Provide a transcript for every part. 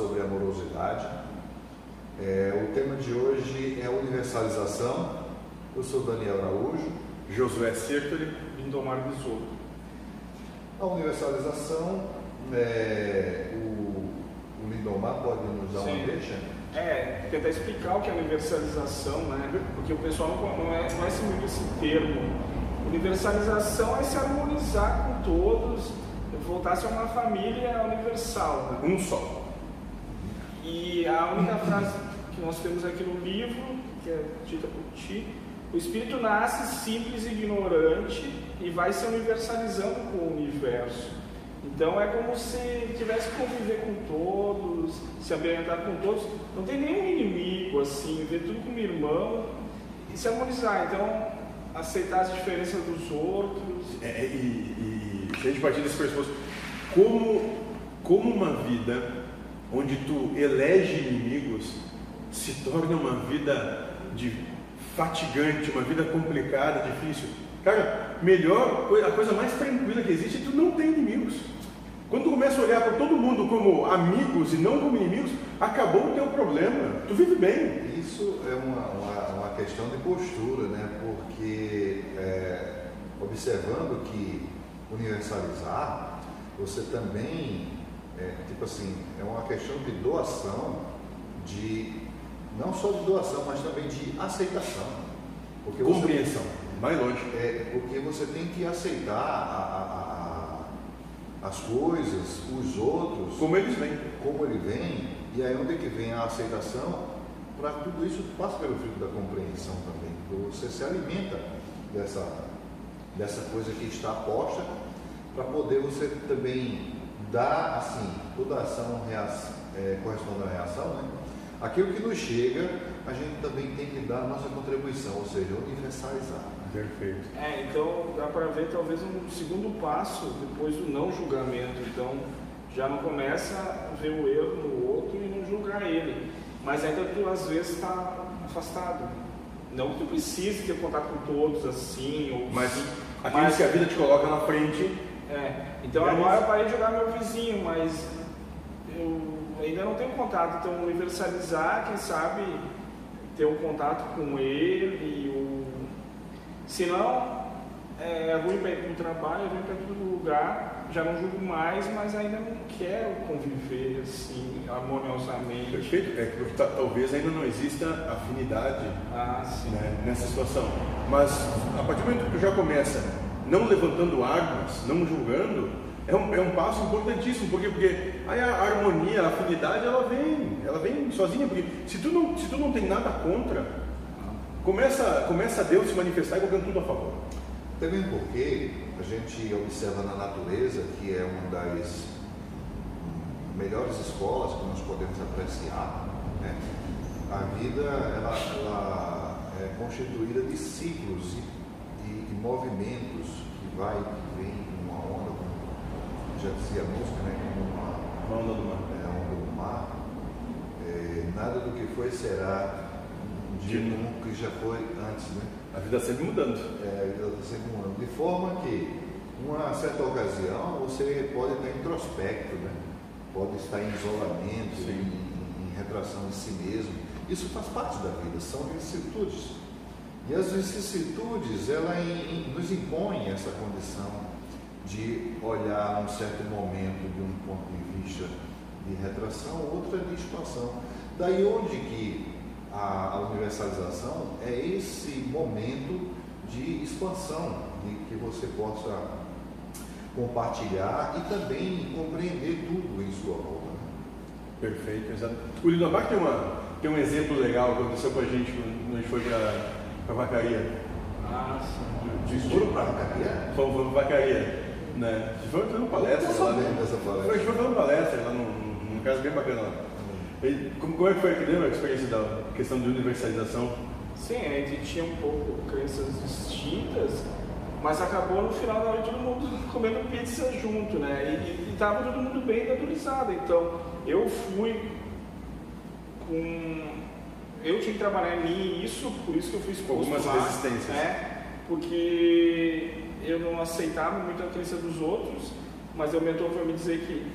sobre amorosidade. É, o tema de hoje é universalização. Eu sou Daniel Araújo. Josué Sertori. Lindomar Bisotto. A universalização, é, o, o Lindomar pode nos dar Sim. uma deixa? É, tentar explicar o que é universalização, né? Porque o pessoal não, é, é assim muito esse termo. Universalização é se harmonizar com todos, voltar a ser uma família universal. Né? Um só. E a única frase que nós temos aqui no livro, que é dita por ti, o espírito nasce simples e ignorante e vai se universalizando com o universo. Então é como se tivesse que conviver com todos, se ambientar com todos. Não tem nenhum inimigo assim, ver tudo como irmão e se harmonizar. Então aceitar as diferenças dos outros. É, e, e se a gente partir desse pressuposto, como, como uma vida onde tu elege inimigos se torna uma vida de fatigante, uma vida complicada, difícil. Cara, melhor, a coisa mais tranquila que existe é tu não ter inimigos. Quando tu começa a olhar para todo mundo como amigos e não como inimigos, acabou o teu problema. Tu vive bem. Isso é uma, uma, uma questão de postura, né? Porque é, observando que universalizar, você também, é, tipo assim, é uma questão de doação, de não só de doação, mas também de aceitação. Porque você- Compreensão. Mais longe. é, porque você tem que aceitar a- a- a- as coisas, os outros, Como eles vêm. como ele vem, e aí onde é que vem a aceitação? Para tudo isso passa pelo filtro da compreensão também. porque Você se alimenta dessa, dessa coisa que está posta, para poder você também dar, assim, toda ação reação, é, corresponde à reação, né? Aquilo que nos chega, a gente também tem que dar a nossa contribuição, ou seja, universalizar. Perfeito. É, então dá para ver talvez um segundo passo depois do não julgamento. Então já não começa a ver o erro no outro e não julgar ele. Mas ainda tu às vezes está afastado. Não que tu precise ter contato com todos assim, ou Mas sim, aqueles mas- que a vida te coloca na frente, é, então É agora eu parei de jogar meu vizinho, mas eu ainda não tenho contato. Então universalizar, quem sabe, ter um contato com ele. E o... Senão, é ruim para ir para o trabalho, é ruim para todo lugar. Já não julgo mais, mas ainda não quero conviver assim, harmoniosamente. perfeito, é que ta- talvez ainda não exista afinidade Ah, né, nessa situação. Mas a partir do momento que já começa não levantando armas, não julgando, é um, é um passo importantíssimo, porque, porque aí a harmonia, a afinidade, ela vem, ela vem sozinha, porque se tu não, se tu não tem nada contra, começa, começa Deus se manifestar e colocando tudo a favor. Também porque a gente observa na natureza, que é uma das melhores escolas que nós podemos apreciar, né? a vida ela, ela é constituída de ciclos e, e- e movimentos vai e vem como uma onda, como já dizia a música, né? como uma, onda do mar. é, onda do mar. É, nada do que foi será de De- um que já foi antes, né? A vida sempre mudando. é, ela está sempre mudando. De forma que, uma certa ocasião, você pode estar introspecto, né? pode estar em isolamento, em, em retração de si mesmo. Isso faz parte da vida, são vicissitudes. E as vicissitudes, ela em- nos impõem essa condição de olhar um certo momento de um ponto de vista de retração, outra de expansão. Daí onde que a, a universalização é esse momento de expansão, de que você possa compartilhar e também compreender tudo em sua volta. né? Perfeito, exato. O Lindomar tem, uma, tem um exemplo legal que aconteceu com a gente quando a gente foi para a vacaria. Ah, sim. Vocês foram para a Vacaria? Fomos para vacaria. Né? A gente foi fazendo palestra Eu tô lá. sabendo né? dessa palestra. A gente foi fazendo palestra lá num, num caso bem bacana lá. E como, como é que foi que a experiência da questão de universalização? Sim, a gente tinha um pouco crenças distintas, mas acabou no final da noite todo mundo comendo pizza junto, né? E, e tava todo mundo bem naturalizado. Então eu fui com. Eu tinha que trabalhar em mim isso, por isso que eu fui exposto Algumas lá, resistências. né? Porque eu não aceitava muito a crença dos outros, mas o mentor foi me dizer que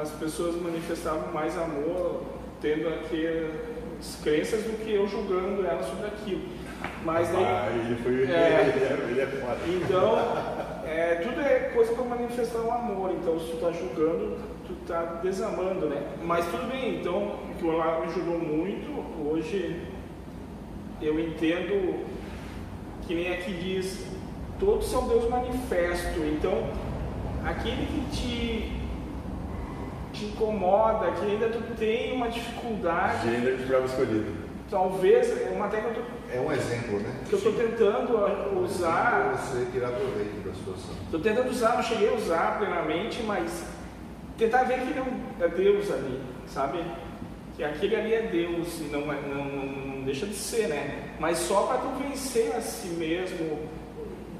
as pessoas manifestavam mais amor tendo aquelas crenças do que eu julgando elas sobre aquilo. Mas daí, ah, ele, foi, é, ele, é, ele é foda. Então, é, tudo é coisa para manifestar o amor. Então, se tu está julgando, tu está desamando, né? Mas tudo bem, então, que o lá me ajudou muito. Hoje, eu entendo que nem aqui diz, todos são Deus manifesto. Então, aquele que te, te incomoda, que ainda tu tem uma dificuldade. Gênero de prova escolhida. Talvez, é uma técnica é um exemplo, né? Que eu estou tentando usar. Você tirar proveito da situação. Estou tentando usar, não cheguei a usar plenamente, mas tentar ver que não é Deus ali, sabe? Que aquele ali é Deus e não, não, não, não deixa de ser, né? Mas só para tu vencer a si mesmo,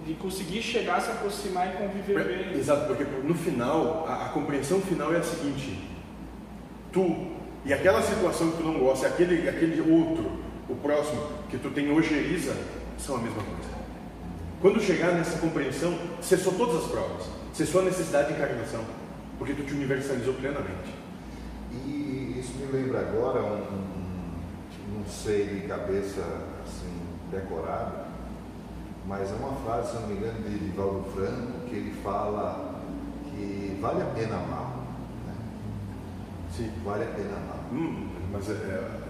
de conseguir chegar, se aproximar e conviver bem. Exato, porque no final, a, a, compreensão final é a seguinte: tu e aquela situação que tu não gosta, aquele, aquele outro, o próximo que tu tem ojeriza, são a mesma coisa. Quando chegar nessa compreensão, cessou todas as provas, cessou a necessidade de encarnação, porque tu te universalizou plenamente. E isso me lembra agora um, não sei de cabeça assim decorado, mas é uma frase, se não me engano, de Divaldo Franco, que ele fala que vale a pena amar. Né? Sim. Vale a pena amar. Hum, mas é, é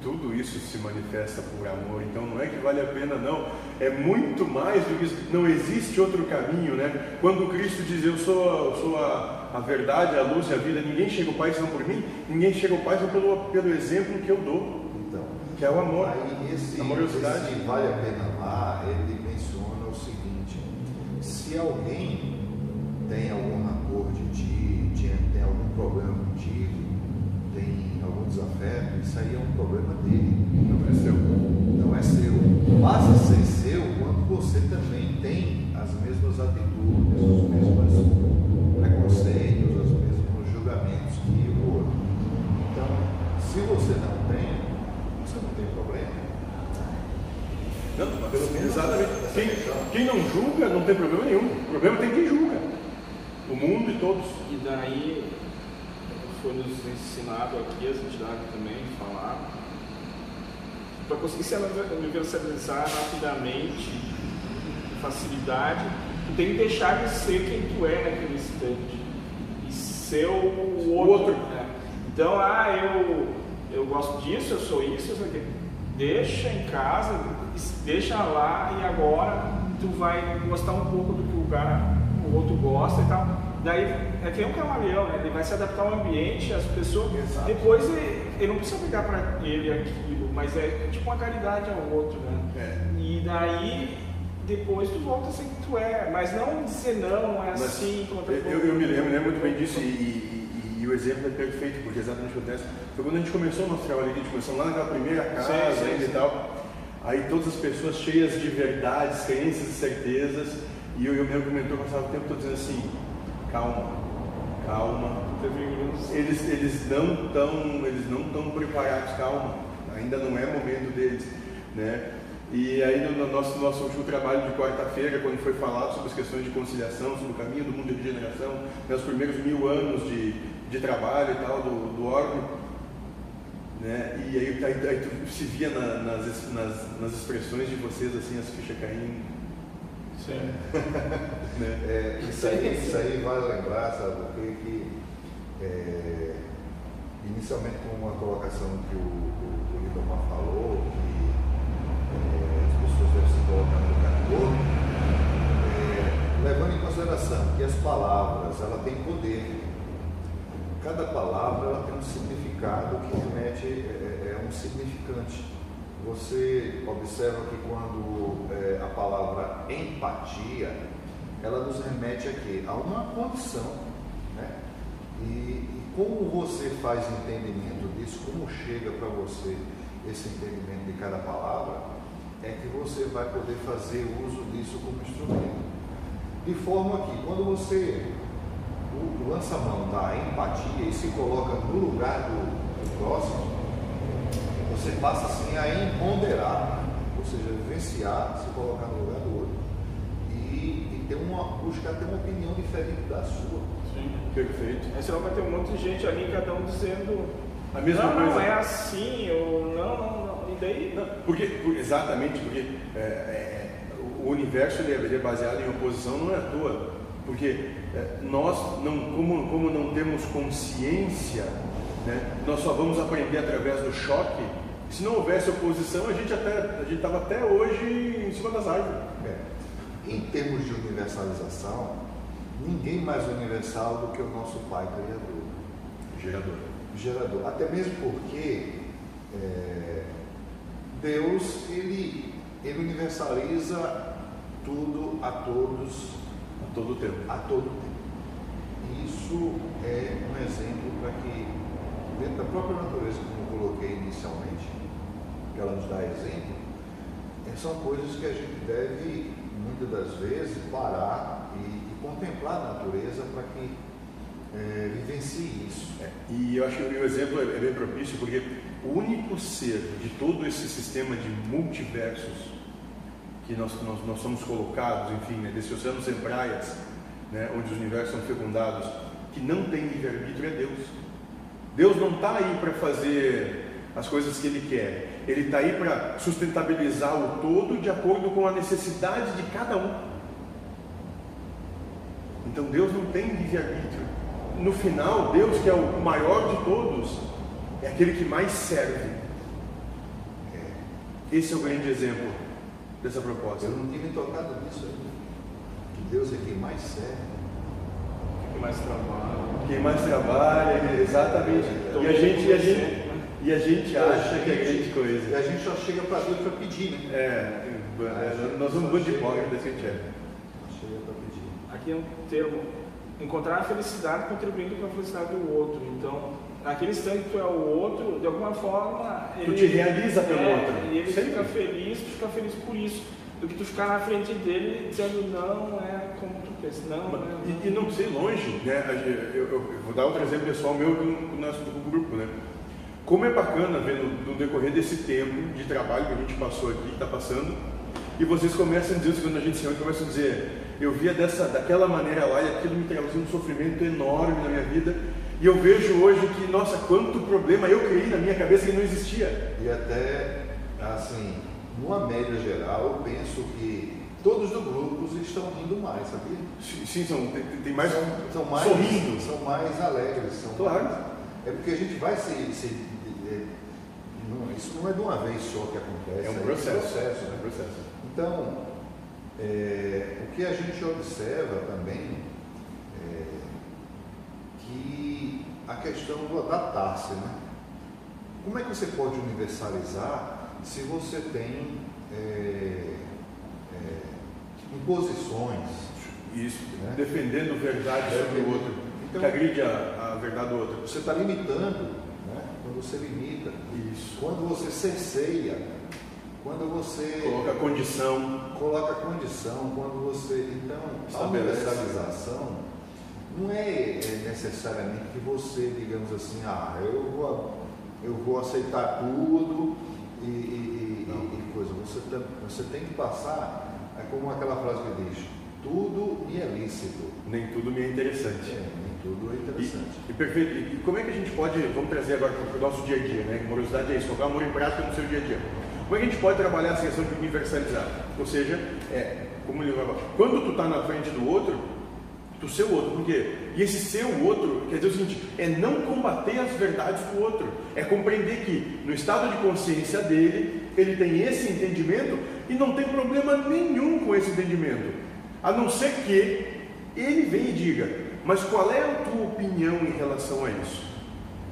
tudo isso se manifesta por amor. Então não é que vale a pena, não. É muito mais do que isso. Não existe outro caminho, né? Quando Cristo diz eu sou, sou a, a verdade, a luz e a vida, ninguém chega ao Pai senão por mim, ninguém chega ao Pai senão pelo, pelo exemplo que eu dou. Então, que é o amor. Esse, amorosidade. Esse vale a pena amar, ele menciona o seguinte: se alguém tem algum rancor de ti, tem algum problema contigo, desafeto, isso aí é um problema dele. Não é seu. Não é seu. Passa a ser seu quando você também tem as mesmas atitudes, os mesmos preconceitos, os mesmos julgamentos que o outro. Então, se você não tem, você não tem problema. Não, pelo menos exatamente. Quem, quem não julga não tem problema nenhum. O problema tem quem julga. O mundo e todos. E daí foi nos ensinado aqui, as entidades também falaram, para conseguir se universalizar rapidamente, com facilidade, tu tem que deixar de ser quem tu é naquele instante e ser o outro. outro. Né? Então, ah, eu, eu gosto disso, eu sou isso, isso aqui. Deixa em casa, deixa lá e agora tu vai gostar um pouco do que o cara, o outro gosta e tal Daí é que é um camaleão, né? Ele vai se adaptar ao ambiente, às pessoas. Exato. Depois ele, ele, não precisa pegar para ele aquilo, mas é, é, tipo uma caridade ao outro, né? É. E daí depois tu volta a ser que tu é, mas não dizer não, é mas assim. Eu, eu, eu, me lembro, lembro muito bem disso e, e, o exemplo é perfeito, porque exatamente que acontece. Foi quando a gente começou o nosso trabalho aqui, a gente começou lá naquela primeira casa sim, sim, sim. e tal. Aí todas as pessoas cheias de verdades, crenças e certezas. E eu, eu meu mentor passava o tempo todo dizendo assim, calma, calma. Eles, eles não estão eles não estão preparados, calma. Ainda não é momento deles, né? E aí no nosso, nosso último trabalho de quarta-feira, quando foi falado sobre as questões de conciliação, sobre o caminho do mundo de regeneração, os primeiros mil anos de, de trabalho e tal do, do órgão, né? E aí, aí, aí tu se via na, nas, nas, nas expressões de vocês assim, as fichas caindo Sim. né? é, isso, aí, isso aí vale lembrar, sabe, porque que é, inicialmente com uma colocação que o, o, o Lindomar falou, que é, as pessoas devem se colocar no lugar do outro, é, levando em consideração que as palavras ela têm poder. Cada palavra ela tem um significado que remete, é, é, é um significante. Você observa que quando é, a palavra empatia, ela nos remete aqui a uma condição, né? E, e como você faz entendimento disso, como chega para você esse entendimento de cada palavra, é que você vai poder fazer uso disso como instrumento. De forma que quando você lança a mão da empatia e se coloca no lugar do, do próximo, você passa assim a empoderar, ou seja, vivenciar, se colocar no lugar do outro. e, e ter uma, buscar ter uma opinião diferente da sua. Sim, perfeito. Aí senão vai ter um monte de gente ali, cada um dizendo. A mesma não, coisa. não, é assim, ou não, não, não. E daí. Não, porque, por- exatamente, porque é, é, o universo ele é baseado em oposição não é à toa. Porque é, nós, não, como, como não temos consciência, né, nós só vamos aprender através do choque. Se não houvesse oposição, a gente até a gente estava até hoje em cima das árvores. É. Em termos de universalização, ninguém mais universal do que o nosso Pai Criador. Gerador. gerador. Até mesmo porque é, Deus ele, ele universaliza tudo a todos A todo tempo. a todo tempo. E Isso é um exemplo para que, dentro da própria natureza, como eu coloquei inicialmente, que ela nos dá exemplo, eh, são coisas que a gente deve, muitas das vezes, parar e, e contemplar a natureza para que eh, vivencie isso. É, E eu acho que o exemplo é é bem propício porque o único ser de todo esse sistema de multiversos que nós, nós, nós somos colocados, enfim, né, desse sem praias, né, onde os universos são fecundados, que não tem livre-arbítrio é Deus. Deus não está aí para fazer as coisas que Ele quer, Ele está aí para sustentabilizar o todo de acordo com a necessidade de cada um. Então Deus não tem livre-arbítrio. No final, Deus, que é o maior de todos, é aquele que mais serve. Esse é o grande exemplo dessa proposta. Eu não tinha me tocado nisso ainda. Que Deus é quem mais serve. que mais trabalho. Quem mais trabalha, exatamente. E a gente, e a gente, e a gente acha que é grande E coisa. a gente só chega para Deus para pedir, né? É, é, nós somos um bando de hipócritas que a gente é. Chega para pedir. Aqui é um termo. Encontrar a felicidade contribuindo com a felicidade do outro. Então, naquele instante que tu é o outro, de alguma forma. Tu te realiza pelo é, outro. E ele Sempre. fica feliz, tu fica feliz por isso. Do que tu ficar na frente dele dizendo não é como tu pensa. Não, não é. E, e não precisa ir longe, né? Eu, eu- eu vou dar outro exemplo pessoal meu com com o nosso do grupo, né? Como é bacana ver no, no decorrer desse tempo de trabalho que a gente passou aqui, que está passando, e vocês começam a dizer, quando a gente se reúne, começam a dizer, eu via dessa, daquela maneira lá e aquilo me trazia um sofrimento enorme na minha vida, e eu vejo hoje que, nossa, quanto problema eu criei na minha cabeça que não existia. E até, assim, numa média geral, eu penso que todos do grupo estão rindo mais, sabia? Sim, sim, são, tem, tem mais são, são mais sorrindo. São mais alegres. São Claro. mais- é porque a gente vai se. se é, não- isso não é de uma vez só que acontece. É um é processo. processo É né? um processo. Então, é, o que a gente observa também é que a questão do adaptar-se, né? Como é que você pode universalizar se você tem é, é, imposições? Isso, Né? defendendo verdade sobre o outro, Então- que agride a, a verdade do outro. Você está limitando, né? quando você limita, Isso. quando você cerceia, quando você Coloca condição. coloca condição, quando você. Então, a universalização não é, é necessariamente que você, digamos assim, ah, eu vou, eu vou aceitar tudo e, e- e- e coisa. Você, tam- você tem que passar, é como aquela frase que diz, tudo me é lícito. Nem tudo me é interessante. É, nem tudo é interessante. e perfeito. E como é que a gente pode, vamos trazer agora para o nosso dia a dia, né? Morosidade é isso, colocar amor em prática no seu dia a dia. Como é que a gente pode trabalhar essa questão de universalizar? Ou seja, é, como ele vai quando tu está na frente do outro, tu ser o outro, por quê? E esse ser o outro quer dizer o seguinte, é não combater as verdades do outro, é compreender que no estado de consciência dele, ele tem esse entendimento e não tem problema nenhum com esse entendimento, a não ser que ele venha e diga, mas qual é a tua opinião em relação a isso?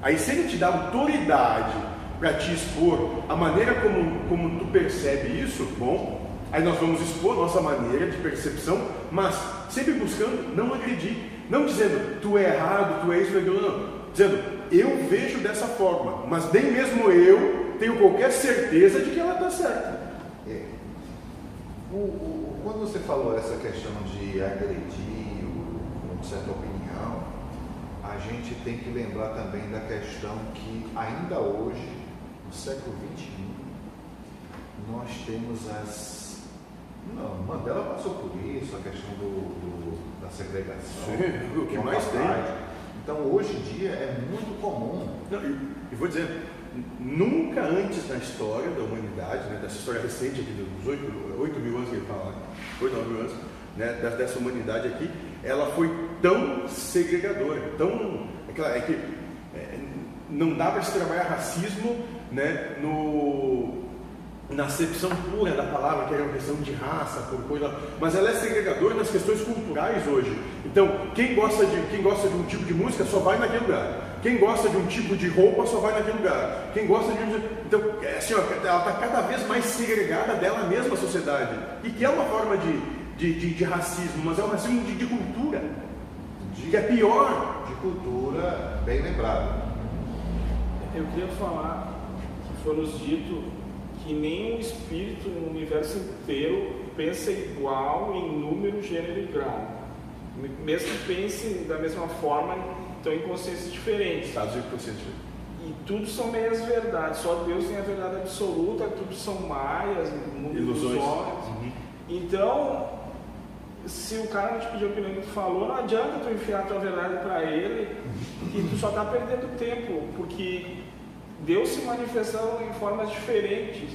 Aí se ele te dá autoridade para te expor a maneira como, como tu percebe isso, bom, aí nós vamos expor nossa maneira de percepção, mas sempre buscando não agredir, não dizendo tu é errado, tu é isso, tu é não, dizendo eu vejo dessa forma, mas nem mesmo eu tenho qualquer certeza de que ela está certa. É. O- o- quando você falou essa questão de agredir uma certa opinião, a gente tem que lembrar também da questão que ainda hoje, no século XXI, nós temos as Não, Mandela passou por isso, a questão do, do da segregação. Sim, o que mais tem. Então, hoje em dia, é muito comum. Não, e, e vou dizer, nunca antes na história da humanidade, né, dessa história recente aqui dos 8, 8 mil anos que ele fala, 8, 9 mil anos, né, dessa humanidade aqui, ela foi tão segregadora, tão. É, é que é, não dá para se trabalhar racismo né, no, na acepção pura da palavra, que era uma questão de raça, por coisa, mas ela é segregadora nas questões culturais hoje. Então, quem gosta de, quem gosta de um tipo de música só vai naquele lugar. Quem gosta de um tipo de roupa só vai naquele lugar. Quem gosta de um. Então, é assim, ó, ela está cada vez mais segregada dela mesma, a sociedade. E que é uma forma de, de, de, de racismo, mas é um racismo de, de cultura. De, que é pior. De cultura, bem lembrado. Eu queria falar que foi nos dito que nenhum espírito no universo inteiro pensa igual em número, gênero e grau. Mesmo que pense da mesma forma, estão em consciências diferentes. Estados de consciência E tudo são meias verdades. Só Deus tem a verdade absoluta, tudo são maias, ilusões. Uhum. Então, se o cara não te pediu a opinião que tu falou, não adianta tu enfiar a tua verdade para ele e tu só está perdendo tempo, porque Deus se manifestou em formas diferentes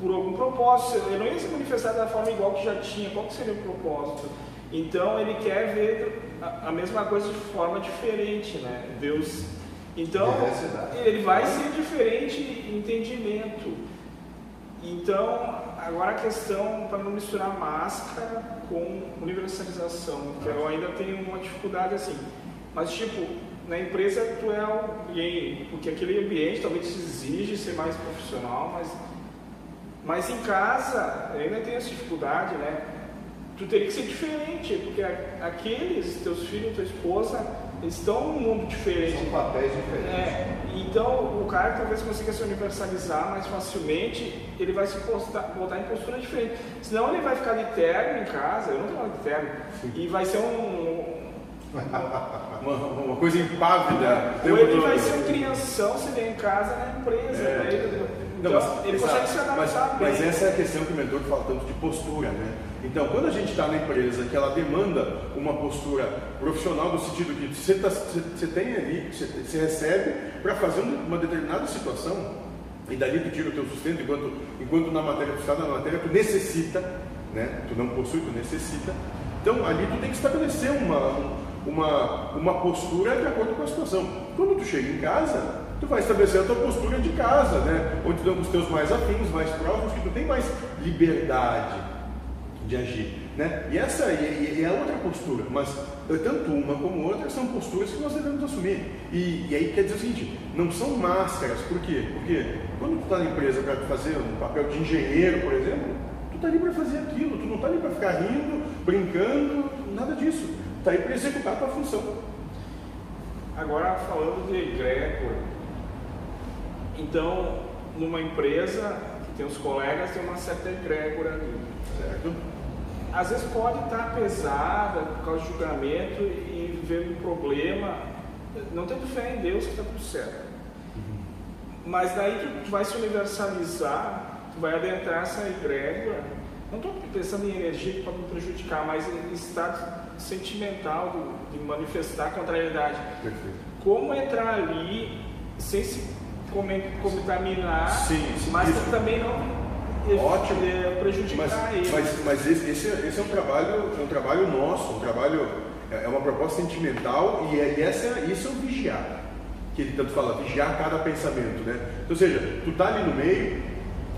por algum propósito. Ele não ia se manifestar da forma igual que já tinha. Qual que seria o propósito? Então ele quer ver a, mesma coisa de forma diferente, né? Deus. Então ele vai ser diferente em entendimento. Então agora a questão para não misturar máscara com universalização, que eu ainda tenho uma dificuldade assim. Mas tipo na empresa tu é alguém, porque aquele ambiente talvez te exige ser mais profissional, mas mas em casa ainda tenho essa dificuldade, né? tu teria que ser diferente, porque aqueles, teus filhos, tua esposa, eles estão num mundo diferente. São papéis diferentes. É, então, o cara talvez consiga se universalizar mais facilmente, ele vai se postar, botar em postura diferente. Senão ele vai ficar de terno em casa, eu não tenho nada de terno, e vai ser um... uma, uma, coisa impávida. Ou ele vai ser um crianção se vier em casa na empresa. É. Né? Ele, então, não, mas, ele consegue se adaptar mas, mas essa é a questão que o mentor fala tanto de postura, né? Então, quando a gente está na empresa que ela demanda uma postura profissional, no sentido que você, tá, você, você tem ali, você, você recebe para fazer uma determinada situação, e dali tu tira o teu sustento, enquanto, enquanto na matéria tu está na matéria, tu necessita, né? tu não possui, tu necessita. Então, ali tu tem que estabelecer uma, uma, uma postura de acordo com a situação. Quando tu chega em casa, tu vai estabelecer a tua postura de casa, né? onde tu dá os teus mais afins, mais próximos, que tu tem mais liberdade de agir. Né? E essa é outra postura, mas tanto uma como outra são posturas que nós devemos assumir. E, e aí quer dizer o seguinte, não são máscaras, por quê? Porque quando tu está na empresa para fazer um papel de engenheiro, por exemplo, tu está ali para fazer aquilo, tu não está ali para ficar rindo, brincando, nada disso. Está aí para executar a tua função. Agora falando de egrégor, então numa empresa que tem os colegas, tem uma certa egrégora ali. Certo? às vezes pode estar pesada por causa do julgamento e ver um problema, não tendo fé em Deus que está tudo certo. Mas daí tu, tu vai se universalizar, tu vai adentrar essa egrégora. Não estou pensando em energia pode me prejudicar, mas em estado sentimental de, de manifestar contrariedade. Perfeito. Como entrar ali sem se contaminar, sim, sim, mas isso. também não Ótimo. prejudicar mas, ele. Mas, mas esse, esse, esse, é um trabalho, é um trabalho nosso, um trabalho, é, é uma proposta sentimental e, é, e essa, isso é o vigiar. Que ele tanto fala, vigiar cada pensamento, né? Então, ou seja, tu tá ali no meio,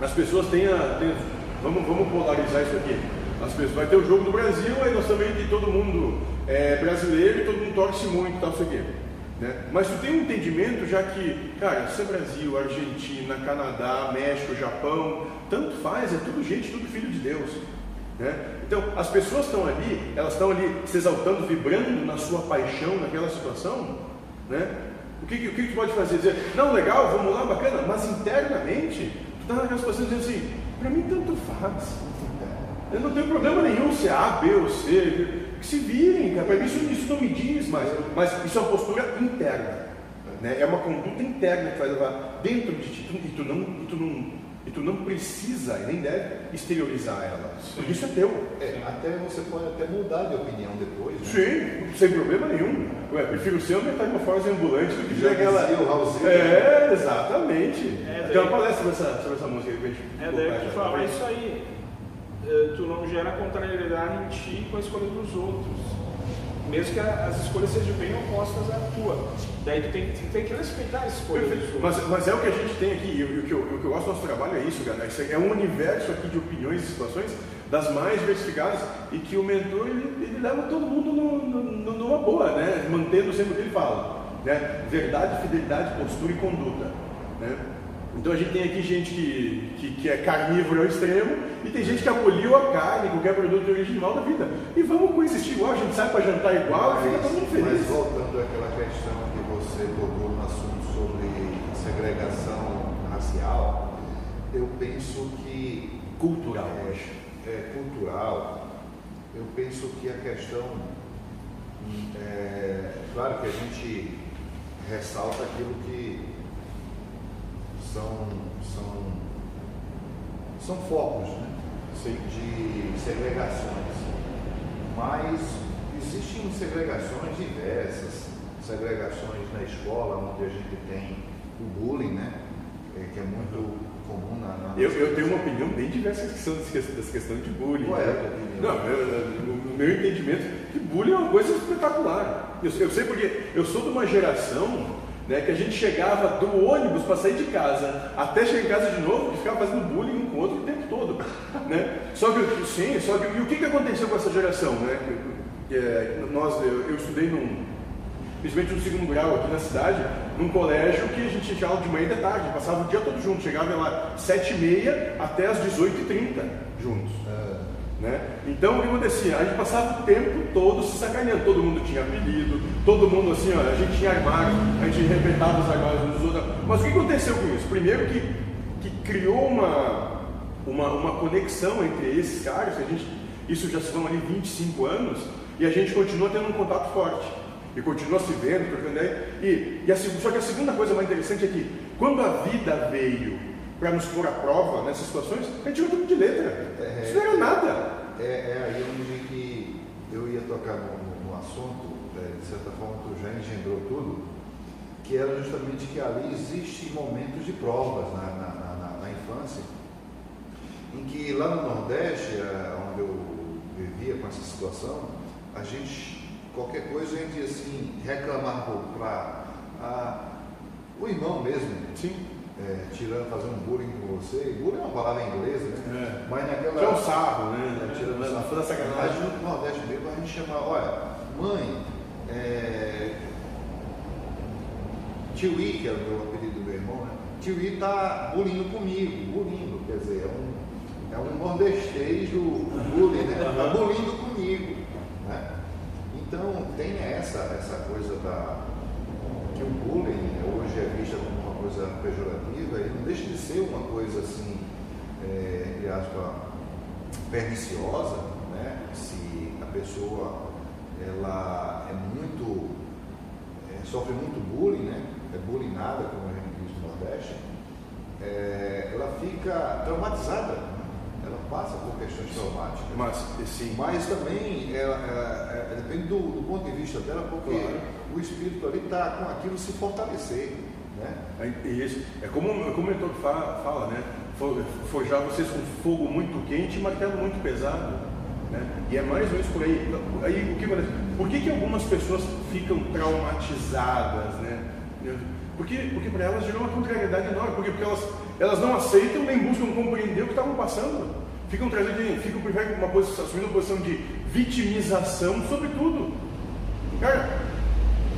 as pessoas têm a. Têm, vamos, vamos polarizar isso aqui. As pessoas, vai ter o jogo do Brasil, aí nós também de todo mundo é brasileiro e todo mundo torce muito, tal, isso aqui. Né? Mas tu tem um entendimento já que, cara, se é Brasil, Argentina, Canadá, México, Japão, tanto faz, é tudo gente, tudo filho de Deus. Né? Então, as pessoas estão ali, elas estão ali se exaltando, vibrando na sua paixão, naquela situação. Né? O, que, o que tu pode fazer? Dizer, não, legal, vamos lá, bacana, mas internamente, tu está naquela situação dizendo assim, para mim tanto faz. Eu não tenho problema nenhum se é A, B ou C. Que se virem, cara. Para mim isso, isso não me diz mais. Mas isso é uma postura interna. Né? É uma conduta interna que vai levar dentro de ti. E tu não, e tu não, E tu não precisa e nem deve exteriorizar ela. Porque isso é teu. É, até você pode até mudar de opinião depois. Né? Sim, sem problema nenhum. Ué, prefiro ser uma metamorfose ambulante do que Já aquela. o Raulzinho. É, exatamente. É, Tem uma daí- palestra sobre essa, sobre essa música aí pra gente É, daí já, tu fala, bem? isso aí, eh, tu não gera contrariedade em ti com a escolha dos outros. Mesmo que as escolhas sejam bem opostas à tua. Daí tu tem, tu tem que respeitar a escolha. Mas, mas é o que a gente tem aqui, e o, que eu, o que eu gosto do nosso trabalho é isso, galera. É um universo aqui de opiniões e situações das mais diversificadas e que o mentor ele, ele leva todo mundo no- no- numa boa, né? mantendo sempre o que ele fala. Né? Verdade, fidelidade, postura e conduta. Né? Então a gente tem aqui gente que, que, que é carnívoro ao extremo e tem gente que aboliu a carne, qualquer produto original da vida. E vamos coexistir igual, a gente sai para jantar igual e fica todo mundo Mas feliz. voltando àquela questão que você tocou no assunto sobre segregação racial, eu penso que. Cultural, é, hoje. é cultural. Eu penso que a questão. hum, É, claro que a gente ressalta aquilo que são, são, são focos né, de segregações. Mas existem segregações diversas, segregações na escola, onde a gente tem o bullying, né? é, que é muito comum na, na Eu, eu tenho uma opinião bem diversa dessa questão, de bullying. Qual é a né? Não, eu- no no meu entendimento, que bullying é uma coisa espetacular. Eu, eu sei porque eu sou de uma geração né, que a gente chegava do ônibus para sair de casa até chegar em casa de novo e ficava fazendo bullying um com o outro o tempo todo. Né? Só que, sim, só que e o que, que aconteceu com essa geração? Né? É, nós, eu, eu estudei num, principalmente no segundo grau aqui na cidade, num colégio que a gente tinha aula de manhã e de tarde, passava o dia todo junto, chegava lá sete e meia até as 18h30 juntos. Né? Então o que acontecia? A gente passava o tempo todo se sacaneando, todo mundo tinha apelido, todo mundo assim, ó, a gente tinha armário, a gente arrebentava os armários uns dos outros. Mas o que aconteceu com isso? Primeiro que, que criou uma, uma, uma conexão entre esses caras, a gente, isso já se vão ali 25 anos, e a gente continua tendo um contato forte. E continua se vendo, trocando ideia. E, e a, só que a segunda coisa mais interessante é que quando a vida veio para nos pôr à prova nessas situações, a gente tirou tudo de letra. É. Isso não era nada. é, é aí onde que eu ia tocar no, no- no assunto, é, de certa forma tu já engendrou tudo, que era justamente que ali existem momentos de provas na, na, na- na- na infância, em que lá no Nordeste, é, onde eu vivia com essa situação, a gente, qualquer coisa, a gente assim, reclamar para o irmão mesmo, Sim. É, tirando, fazendo um bullying com você. Bullying é uma palavra inglesa, né? É. Mas naquela. Que é um sarro, né? Tirando na sarro. toda Mas sacanagem. no Nordeste mesmo a gente chama, olha, mãe, é, tio I, que era o meu apelido do meu irmão, né? Tio I tá bulindo comigo, bulindo, quer dizer, é um, é um nordestês do bullying, né? Tá bulindo comigo, né? Então tem essa, essa coisa da que o bullying hoje é vista como coisa pejorativa, ele não deixa de ser uma coisa assim, é, entre aspas, perniciosa, né? Se a pessoa ela é muito, é, sofre muito bullying, né? É bullyingada, como a gente diz no Nordeste, é, ela fica traumatizada, né? ela passa por questões traumáticas. Mas, sim. Mas também ela, ela- ela- depende do, do ponto de vista dela, porque Claro. o espírito ali está com aquilo se fortalecer. Né? É isso. É como, é como o mentor fala, fala, né? For- Forjar vocês com fogo muito quente e martelo muito pesado. Né? E é mais ou menos por aí. aí o que, por que, que algumas pessoas ficam traumatizadas? Né? Porque, porque para elas gerou uma contrariedade enorme. Porque, porque elas, elas não aceitam nem buscam compreender o que estavam passando. Ficam trazendo, ficam uma posição, assumindo uma posição de vitimização sobre tudo. Cara,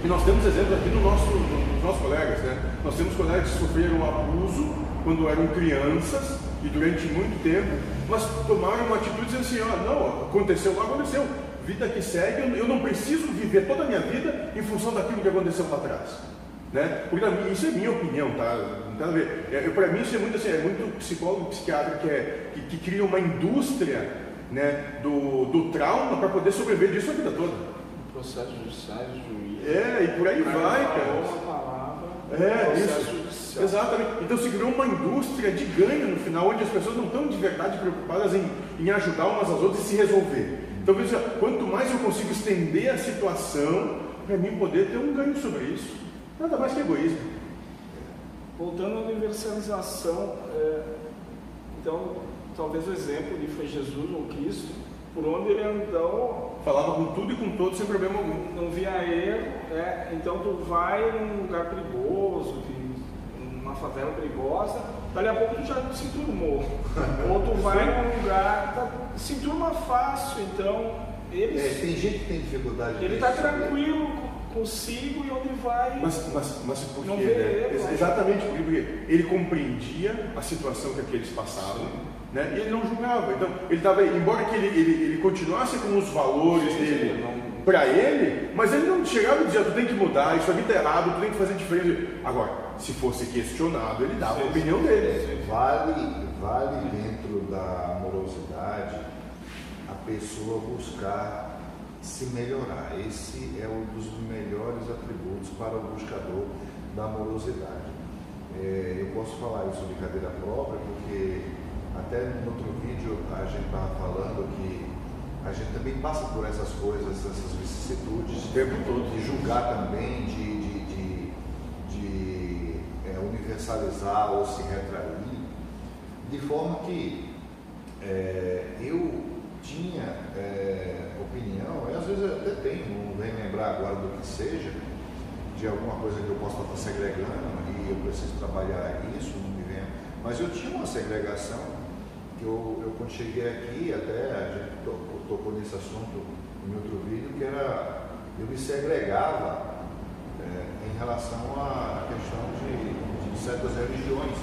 e nós temos exemplos aqui no nosso, nos nossos colegas, né? Nós temos colegas que sofreram abuso quando eram crianças e durante muito tempo, mas tomaram uma atitude dizendo assim, ó, não, aconteceu lá, aconteceu. Vida que segue, eu- não preciso viver toda a minha vida em função daquilo que aconteceu lá atrás. Né? Porque isso é minha opinião, tá? Não tem a ver. É, Para mim isso é muito assim, é muito psicólogo, psiquiatra que, é, que, que cria uma indústria né, do, do trauma para poder sobreviver disso a vida toda. Processo judiciais, juiz. É, e por aí vai, cara. uma palavra. É, isso. Exatamente. Então se criou uma indústria de ganho no final, onde as pessoas não estão de verdade preocupadas em, em ajudar umas às outras e se resolver. Então veja, quanto mais eu consigo estender a situação, para mim poder ter um ganho sobre isso. Nada mais que egoísmo. Voltando à universalização, é, então talvez o exemplo ali foi Jesus ou Cristo, por onde ele andou. Falava com tudo e com todos sem problema algum. Não via erro, é, então tu vai num lugar perigoso, numa favela perigosa, dali a pouco tu já se enturmou. Ou tu vai num lugar, tá, se enturma fácil, então ele. É, tem gente que tem dificuldade. Ele está tranquilo consigo e onde vai. Mas, mas, mas por quê? Né? Erro, Exatamente, porque ele compreendia a situação que aqueles passavam. Né? E ele não julgava. Então, ele estava, embora que ele, ele, ele continuasse com os valores sim, dele para ele, mas ele não chegava e dizia: tu tem que mudar, isso aqui está errado, tu tem que fazer diferente. Agora, se fosse questionado, ele dava sim, a opinião dele. Vale, vale dentro da amorosidade a pessoa buscar se melhorar. Esse é um dos melhores atributos para o buscador da amorosidade. É, eu posso falar isso de cadeira própria, porque até no outro vídeo a gente estava falando que a gente também passa por essas coisas, essas vicissitudes. O tempo todo. De julgar também, de, de, de, de é, universalizar ou se retrair. De forma que é, eu tinha é, opinião, e às vezes eu até tenho, não vem lembrar agora do que seja, de alguma coisa que eu possa estar segregando e eu preciso trabalhar isso, não me vem. Mas eu tinha uma segregação eu, eu quando cheguei aqui, até a gente tocou, tocou nesse assunto em outro vídeo, que era, eu me segregava é, em relação à questão de, de certas religiões.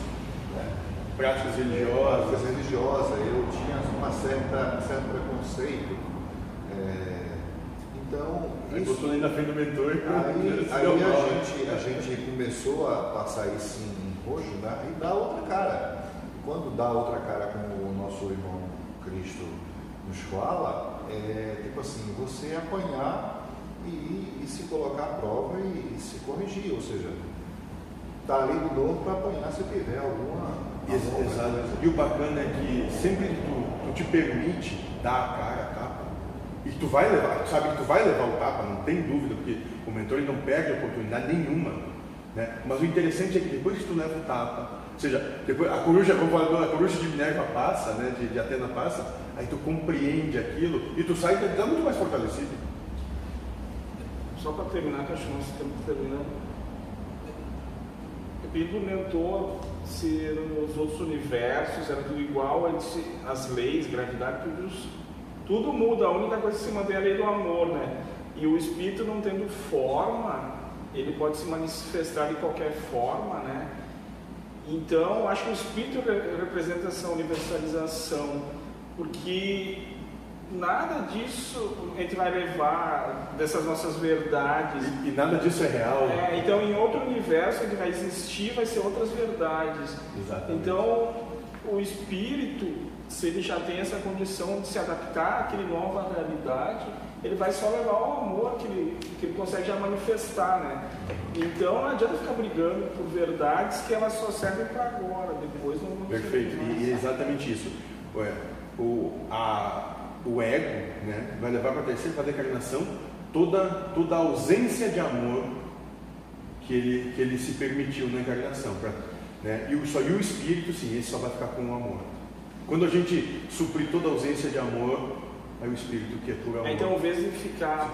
Né? Práticas religiosas. Práticas religiosas, eu tinha uma certa, um certo preconceito. É, então, aí isso. Botou na frente do mentor. Aí, aí a, gente, a gente começou a passar isso em roxo né? e dar outra cara quando dá outra cara como o nosso irmão Cristo nos fala, é tipo assim, você apanhar e, e se colocar à prova e, e, se corrigir, ou seja, tá ali de novo para apanhar se tiver alguma. Exato. E o bacana é que sempre que tu, tu te permite dar a cara, e tu vai levar, tu sabe que tu vai levar o tapa, não tem dúvida, porque o mentor ele não perde oportunidade nenhuma. Né? Mas o interessante é que depois que tu leva o tapa, ou seja, depois a coruja, a coruja de Minerva passa, né, de, de Atena passa, aí tu compreende aquilo e tu sai tá muito mais fortalecido. Só para terminar, que acho que nós estamos terminando. Eu pedi para o mentor se nos outros universos era tudo igual, as leis, gravidade, tudo, tudo muda. A única coisa que se mantém é a lei do amor, né? E o espírito não tendo forma, ele pode se manifestar de qualquer forma, né? Então, acho que o espírito representa essa universalização, porque nada disso a gente vai levar dessas nossas verdades. E, e nada disso é real. É, então, em outro universo, ele vai existir, vai ser outras verdades. Exatamente. Então, o espírito, se ele já tem essa condição de se adaptar àquela nova realidade, ele vai só levar o amor que ele, que ele consegue já manifestar, né? Então não adianta ficar brigando por verdades que elas só servem para agora, depois não vão Perfeito, e é exatamente isso. Ué, o, a, o ego né, vai levar para a terceira para a decarnação toda, toda a ausência de amor que ele, que ele se permitiu na encarnação. Pra, né, e, o, só, e o espírito, sim, esse só vai ficar com o amor. Quando a gente suprir toda a ausência de amor, Aí o Espírito que é puro amor. Então, ao invés de ficar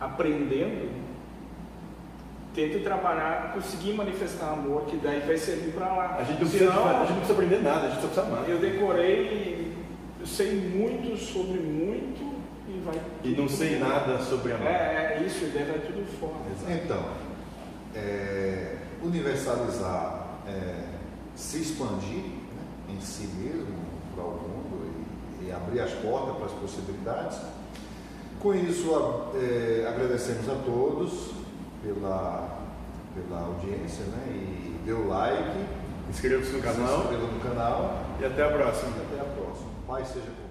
aprendendo, tente trabalhar, conseguir manifestar amor, que daí vai servir para lá. A gente, não precisa, Senão, a gente não precisa aprender nada, a gente só precisa amar. Eu decorei, eu sei muito sobre muito e vai. E não sei nada sobre amor. É, é isso, daí vai tudo fora. Exato. Então, é, universalizar, é, se expandir em si mesmo para o mundo e abrir as portas para as possibilidades. Com isso, é, agradecemos a todos pela, pela audiência né? e dê o like. Inscreva-se no canal. Se inscreva no canal. E até a próxima. E até a próxima. Pai seja com